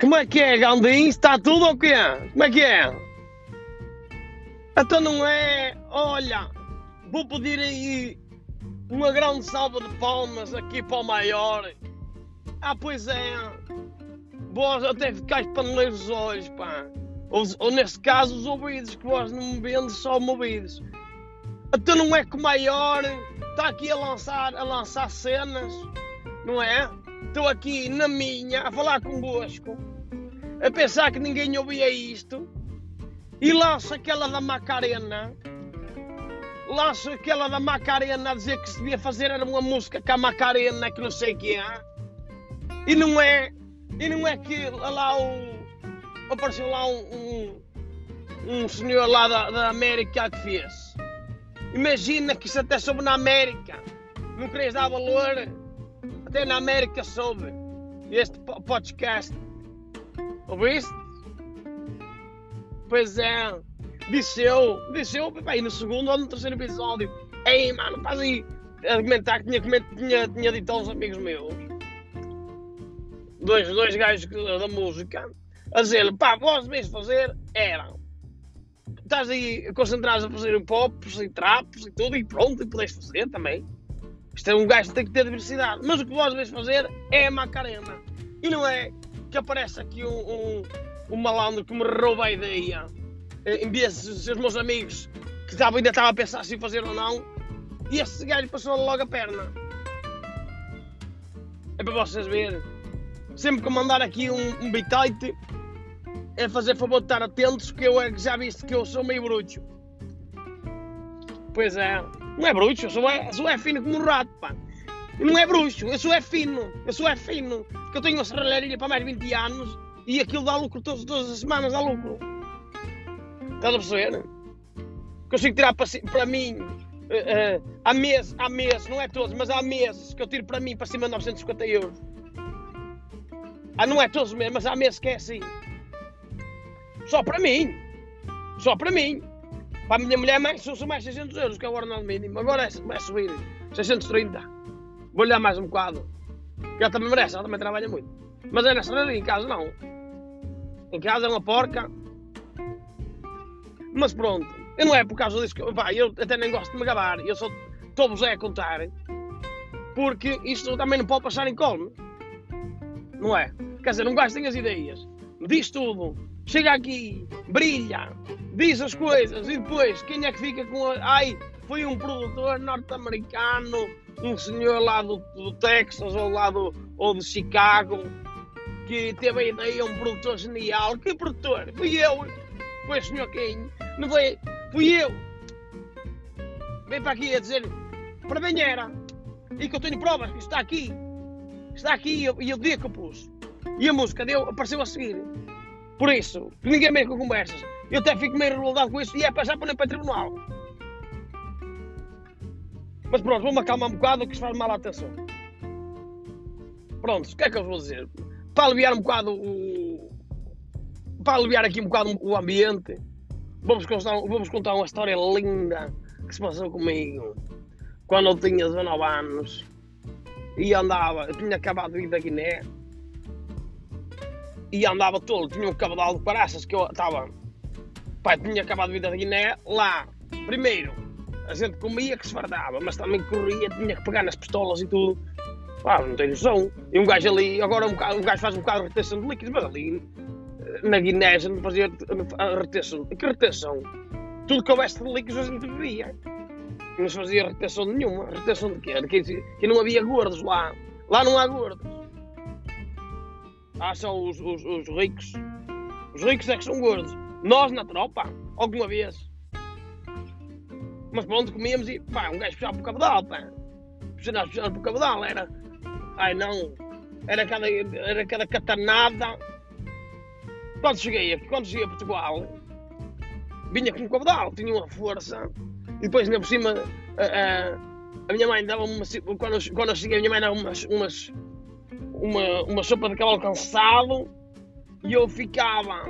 Como é que é, Gandim? Está tudo ou quê? Como é que é? Então não é. Olha, vou pedir aí uma grande salva de palmas aqui para o maior. Ah, pois é. Vós até ficais paneleiros os olhos, pá. Ou, ou nesse caso, os ouvidos, que vós não me vendes só ouvidos. Então não é que o maior está aqui a lançar, a lançar cenas, não é? Estou aqui na minha a falar convosco, a pensar que ninguém ouvia isto, e lança aquela da Macarena, lança aquela da Macarena a dizer que se devia fazer era uma música com a Macarena, que não sei o que é, e não é, e não é que lá o. apareceu lá um, um, um senhor lá da, da América que fez. Imagina que isso até soube na América. Não querias dar valor? Até na América soube. Este podcast. Ouviste? Pois é. Disse eu. Disse eu, aí no segundo ou no terceiro episódio. Ei, mano, faz aí argumentar que tinha, tinha, tinha dito aos amigos meus. Dois, dois gajos da música. A dizer, pá, vós devias fazer era estás aí concentrado a fazer pops e trapos e tudo, e pronto, e podes fazer também. Isto é um gajo que tem que ter diversidade. Mas o que vós vais fazer é a Macarena. E não é que aparece aqui um, um, um malandro que me rouba a ideia. Eh, em vez de ser os meus amigos que estavam, ainda estavam a pensar se fazer ou não. E esse gajo passou logo a perna. É para vocês verem. Sempre que mandar aqui um, um bitite, é fazer favor de estar atentos, que eu é já viste que eu sou meio bruxo. Pois é, não é bruxo, eu sou é, sou é fino como um rato, pá. Não é bruxo, eu sou é fino, eu sou é fino, porque eu tenho uma serralheria para mais de 20 anos e aquilo dá lucro todas, todas as semanas, dá lucro. Estás a perceber? Consigo tirar para, para mim uh, uh, há meses, há meses, não é todos, mas há meses que eu tiro para mim para cima de 950 euros. Ah, não é todos mesmo, mas há meses que é assim. Só para mim. Só para mim. Para a minha mulher mais, são mais 600 euros, que é o ordenado mínimo. Agora é, vai subir 630. Vou-lhe dar mais um bocado. Que ela também merece, ela também trabalha muito. Mas é nessa em casa não. Em casa é uma porca. Mas pronto. Eu não é por causa disso que eu, eu até nem gosto de me gabar. Eu só estou-vos a contar. Porque isto também não pode passar em colme. Não é? Quer dizer, um gajo tem as ideias. Diz tudo chega aqui, brilha, diz as coisas e depois quem é que fica com a. Ai, foi um produtor norte-americano, um senhor lá do, do, Texas ou lá do, ou de Chicago que teve a ideia, um produtor genial. Que produtor? Fui eu. Foi o senhor quem? Não foi? Fui eu. Vem para aqui a dizer para bem era. E que eu tenho provas que está aqui. Está aqui e o dia que eu pus. E a música deu, apareceu a seguir. Por isso, ninguém mexe com conversas. Eu até fico meio revoltado com isso e é para nem para o tribunal. Mas pronto, vou-me acalmar um bocado que se faz mal à atenção. Pronto, o que é que eu vou dizer? Para aliviar um bocado o. Para aliviar aqui um bocado o ambiente, vamos contar, vamos contar uma história linda que se passou comigo quando eu tinha 19 anos e andava, eu tinha acabado de ir da Guiné e andava todo, tinha um cabedal de paraças que eu estava. Pai, tinha acabado de vir da Guiné, lá, primeiro, a gente comia que se fardava, mas também corria, tinha que pegar nas pistolas e tudo. Pá, não tem noção. E um gajo ali, agora um, um gajo faz um bocado de retenção de líquidos, mas ali na Guiné a gente fazia a retenção. Que retenção? Tudo que houvesse de líquidos a gente bebia. Não se fazia retenção nenhuma. Retenção de quê? De que, que não havia gordos lá. Lá não há gordos acham os, os, os ricos. Os ricos é que são gordos. Nós na tropa, alguma vez. Mas pronto, comíamos e pá, um gajo puxava para o cabedal, pá. Puxava, puxava para o cabedal, era. Ai não, era cada, era cada catanada. Quando cheguei quando cheguei a Portugal, vinha com o cabedal, tinha uma força. E depois ainda por cima a, a, a minha mãe dava uma. Quando, quando eu cheguei, a minha mãe dava umas, umas uma, uma sopa de cavalo cansado e eu ficava,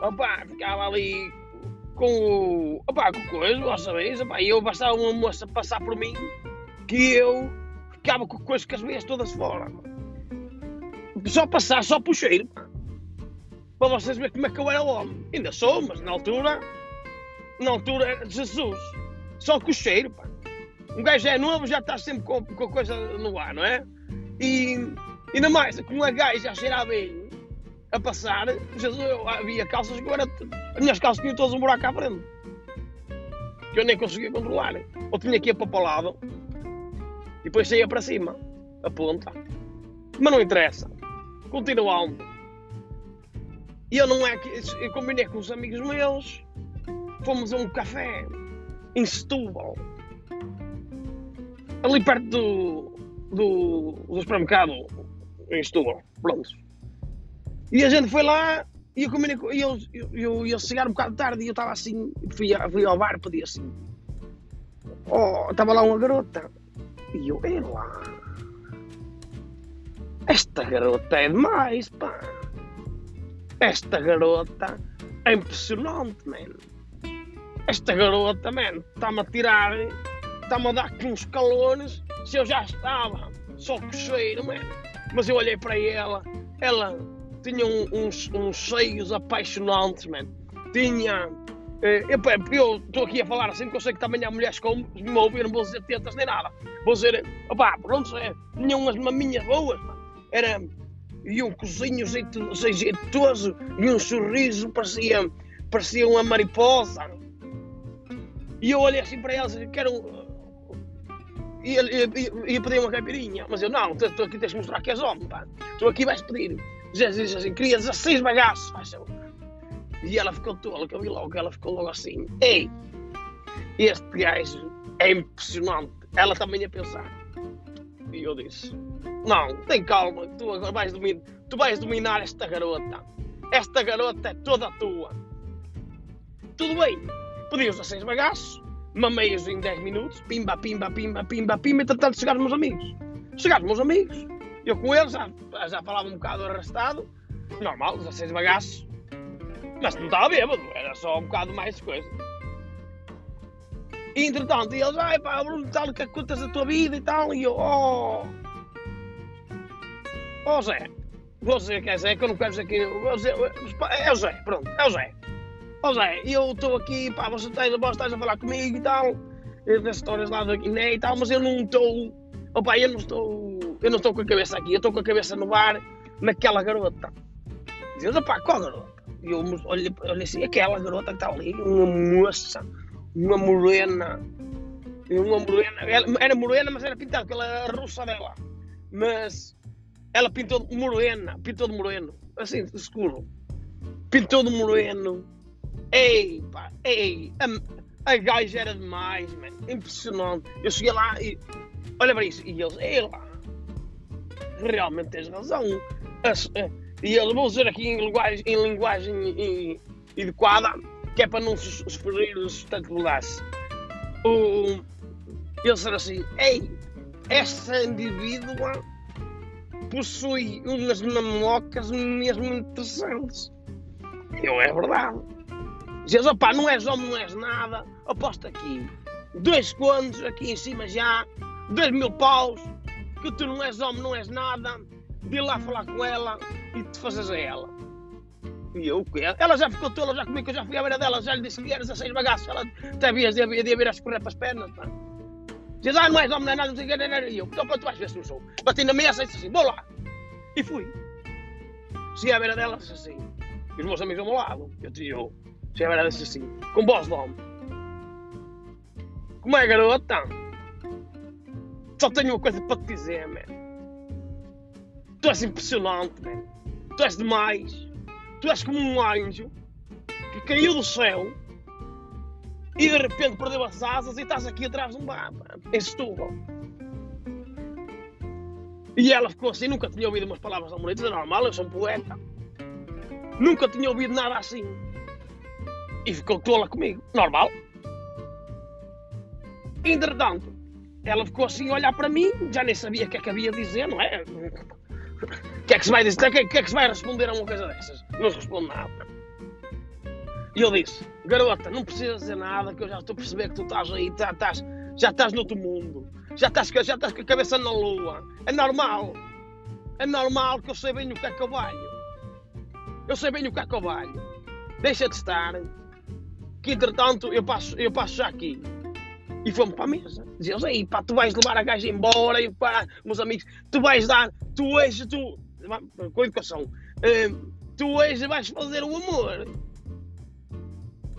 opa, ficava ali com o, opa, com coisa, vós sabeis, opa, e eu bastava uma moça passar por mim que eu ficava com coisas com as meias todas fora. Só passar, só puxeiro, para vocês verem como é que eu era homem. Ainda sou, mas na altura, na altura era Jesus. Só com o cheiro, pá. Um gajo é novo, já está sempre com, com a coisa no ar, não é? E ainda mais, como a gajo já cheirava bem a passar, Jesus, eu, havia calças que agora as minhas calças tinham todas um buraco à frente. Que eu nem conseguia controlar. Ou tinha que ir para o lado e depois saía para cima, a ponta. Mas não interessa. Continuando. E eu não é que. Eu combinei com os amigos meus, fomos a um café em Setúbal, ali perto do, do, do supermercado em Setúbal. Pronto. E a gente foi lá e eu eu, eu, eu ia chegar um bocado tarde e eu estava assim. Fui, fui ao bar pedi assim. Oh, estava lá uma garota. E eu, ei lá. Esta garota é demais, pá. Esta garota é impressionante, man. Esta garota, man, está-me a tirar, está-me a dar uns calores. Se eu já estava só com cheiro, man. Mas eu olhei para ela, ela tinha uns, uns seios apaixonantes, man. Tinha. Eh, eu estou aqui a falar assim porque eu sei que também há mulheres que me ouvem, não vou dizer tetas nem nada. Vou dizer, opá, pronto, é, tinha umas maminhas boas, man. Era e um cozinho jeitoso e um sorriso parecia, parecia uma mariposa. E eu olhei assim para elas e quero. Ia, ia, pedir uma caipirinha, mas eu não, estou aqui, tens de mostrar que és homem, pá. Aqui, vais pedir. Jesus assim: queria 16 bagaços, faz E ela ficou tola, que eu vi logo, ela ficou logo assim: ei, este gajo é impressionante. Ela também ia pensar. E eu disse: não, tem calma, tu agora vais dominar, tu vais dominar esta garota. Esta garota é toda tua. Tudo bem, a seis bagaços, mamei-os em 10 minutos, pimba, pimba, pimba, pimba, pimba, e tentando chegar os meus amigos. Chegaram os meus amigos, eu com eles já, já falava um bocado arrastado, normal, 16 bagaços, mas não estava bêbado, era só um bocado mais de coisa. E entretanto, eles, ai pá, Bruno, tal, que contas da tua vida e tal, e eu, oh. Oh, Zé, você quer Zé, que eu não quero dizer que. é o Zé, pronto, é o Zé. Ó oh, Zé, eu estou aqui, pá, você estás, você estás a falar comigo e tal, das histórias lá da Guiné e tal, mas eu não estou. Oh pá, eu não estou. Eu não estou com a cabeça aqui, eu estou com a cabeça no bar, naquela garota. Diz, pá, qual garota? E eu olhei, assim, aquela garota que está ali, uma moça, uma morena. Uma morena, era morena, mas era pintada pela russa dela. Mas ela pintou de morena, pintou de moreno, assim, escuro. Pintou de moreno. Ei, pá, ei, a, a gaja era demais. Impressionante. Eu cheguei lá e. Olha para isso. E eles, ei lá. Realmente tens razão. As, eh, e eles vão dizer aqui em linguagem, em linguagem adequada, que é para não sofrer o sustentabilidade. O, eles assim: Ei, essa indivídua possui umas mamocas mesmo interessantes. Eu é verdade. Dizes, opá, não és homem, não és nada. Aposto aqui. Dois contos aqui em cima já. Dois mil paus. Que tu não és homem, não és nada. De ir lá falar com ela e te fazes a ela. E eu, ela já ficou tola, já comigo, eu já fui à beira dela, já lhe disse que eras a seis bagaços. Ela até havias de, haver a escorrer para as pernas. Pá. Diz, ah, não és homem, não é nada, não sei o que, e eu, então pronto, vais ver se não sou. Bati na mesa e disse assim, vou lá. E fui. Cheguei à beira dela, disse assim, e os meus amigos ao meu lado, eu eu. Beira dela, disse assim, com voz de homem. Como é, garota? Só tenho uma coisa para te dizer, man. Tu és impressionante, man. Tu és demais. Tu és como um anjo que caiu do céu e de repente perdeu as asas e estás aqui atrás de um bar, em Setúbal. E ela ficou assim, nunca tinha ouvido umas palavras tão bonitas, é normal, eu sou um poeta. Nunca tinha ouvido nada assim. E ficou tola comigo, normal. Entretanto, ela ficou assim a olhar para mim, já nem sabia o que é que havia a dizer, não é? O que é que se vai dizer? O que é que, é se vai responder a uma coisa dessas? Não se responde nada. E eu disse, garota, não precisas dizer nada, que eu já estou a perceber que tu estás aí, já estás, já estás no outro mundo, já estás, já estás com a cabeça na lua. É normal. É normal que eu sei bem o que é que eu valho. Eu sei bem o que é que eu valho. Deixa de estar. Que entretanto eu passo, eu passo já aqui. E fomos para a mesa. Dizia eles, aí pá, tu vais levar a gaja embora e pá, meus amigos, tu vais dar, tu hoje, tu, com educação, uh, tu hoje vais fazer o amor.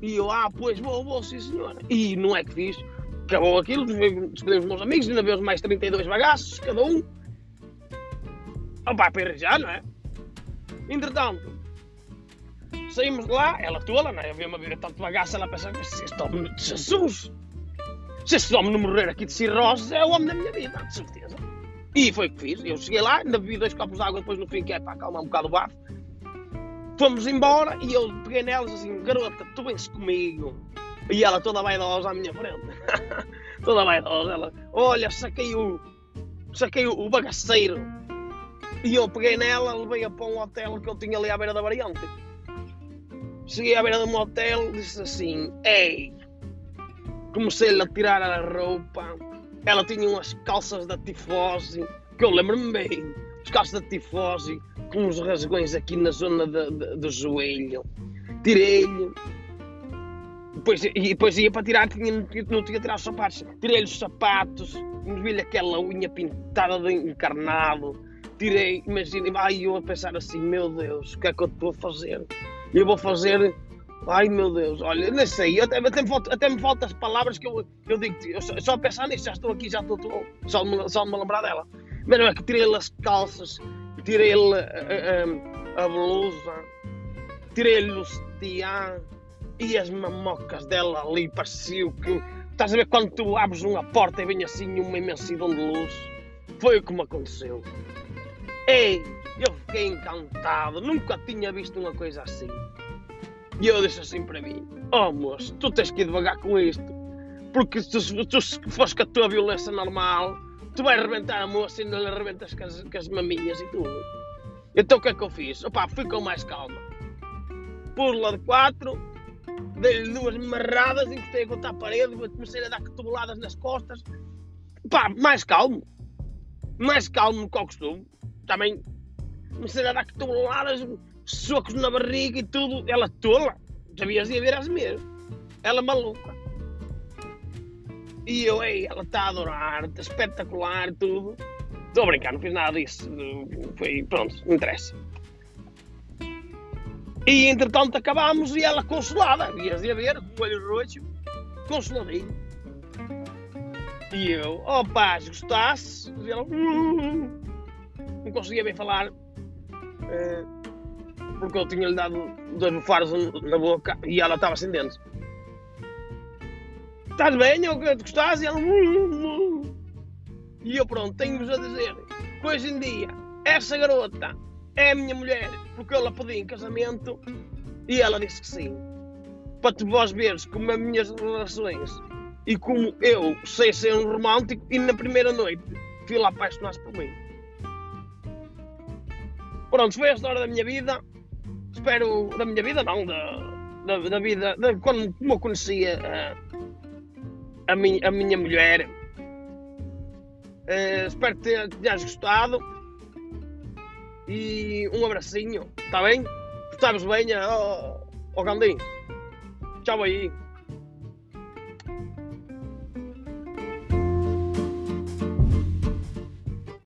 E eu, ah, pois vou, vou, sim senhora. E não é que fiz. Acabou aquilo, despedimos os meus amigos, ainda vemos mais 32 bagaços, cada um. Opa, para já, não é? Entretanto, saímos de lá, ela tola, não é? Eu vi uma vida tanto bagaço, ela pensa, se este homem de Jesus, se este homem não morrer aqui de cirrose, é o homem da minha vida, de certeza. E foi o que fiz. Eu cheguei lá, ainda bebi dois copos de água depois no fim, que é para acalmar um bocado o bafo. Fomos embora e eu peguei nelas assim, garota, tu vens comigo. E ela toda vaidosa à minha frente. toda vaidosa, ela, olha, saquei o. Saquei o, o bagaceiro. E eu peguei nela, levei-a para um hotel que eu tinha ali à beira da variante. Cheguei à beira de um hotel disse assim, ei! Comecei-lhe a tirar a roupa. Ela tinha umas calças da tifose, que eu lembro-me bem. As calças da tifose, com uns rasgões aqui na zona do joelho. Tirei-lhe. Depois, e depois ia para tirar, tinha, não tinha tirar os sapatos. Tirei-lhe os sapatos, vi-lhe aquela unha pintada de encarnado. Tirei, imagina, ai eu a pensar assim, meu Deus, o que é que eu estou a fazer? Eu vou fazer, ai meu Deus, olha, nem sei, até, até, me, falta, até me faltam as palavras que eu, eu digo, eu só, só a pensar nisso, já estou aqui, já estou, estou só, me, só me lembrar dela. Mas não é que tirei-lhe as calças, tirei-lhe a, a, a, blusa, tirei-lhe o sutiã e as mamocas dela ali, parecia que. Estás a ver quando tu abres uma porta e vem assim uma imensidão de luz? Foi o que me aconteceu. Ei, eu fiquei encantado, nunca tinha visto uma coisa assim. E eu disse assim para mim: Oh moço, tu tens que ir devagar com isto, porque se tu, se fores com a tua violência normal, tu vais arrebentar a moça e não lhe arrebentas com as, com as maminhas e tudo. Então o que é que eu fiz? Opa, fui com mais calma. Pula de quatro, dei-lhe duas marradas, encostei contra a parede, comecei a dar cotoveladas nas costas. Pá, mais calmo. Mais calmo que ao costume. Também comecei a dar cotoveladas, socos na barriga e tudo. Ela tola. Sabias de ver as mesmo. Ela maluca. E eu, ei, ela está a adorar, está espetacular, tudo. Estou a brincar, não fiz nada disso. Foi, pronto, não interessa. E entretanto acabámos e ela consolada, vias de ver, com o olho roxo, consoladinho. E eu, oh gostasse? E ela, uh, não conseguia bem falar, porque eu tinha-lhe dado dois bufaros na boca e ela estava sem dentes. Estás bem? Eu que gostasse? E ela. E eu pronto, tenho-vos a dizer que hoje em dia essa garota é a minha mulher, porque eu a pedi em casamento e ela disse que sim. Para te vós veres como as minhas relações e como eu sei ser um romântico e na primeira noite fui lá apaixonar-se por mim. Pronto, foi a história da minha vida. Espero. Da minha vida, não, da, da, da vida. De, quando, como eu conhecia. Uh, a minha, a minha mulher. Uh, espero que tenhas gostado. E um abracinho, está bem? Estás bem, ó oh, oh, Gandim? Tchau aí.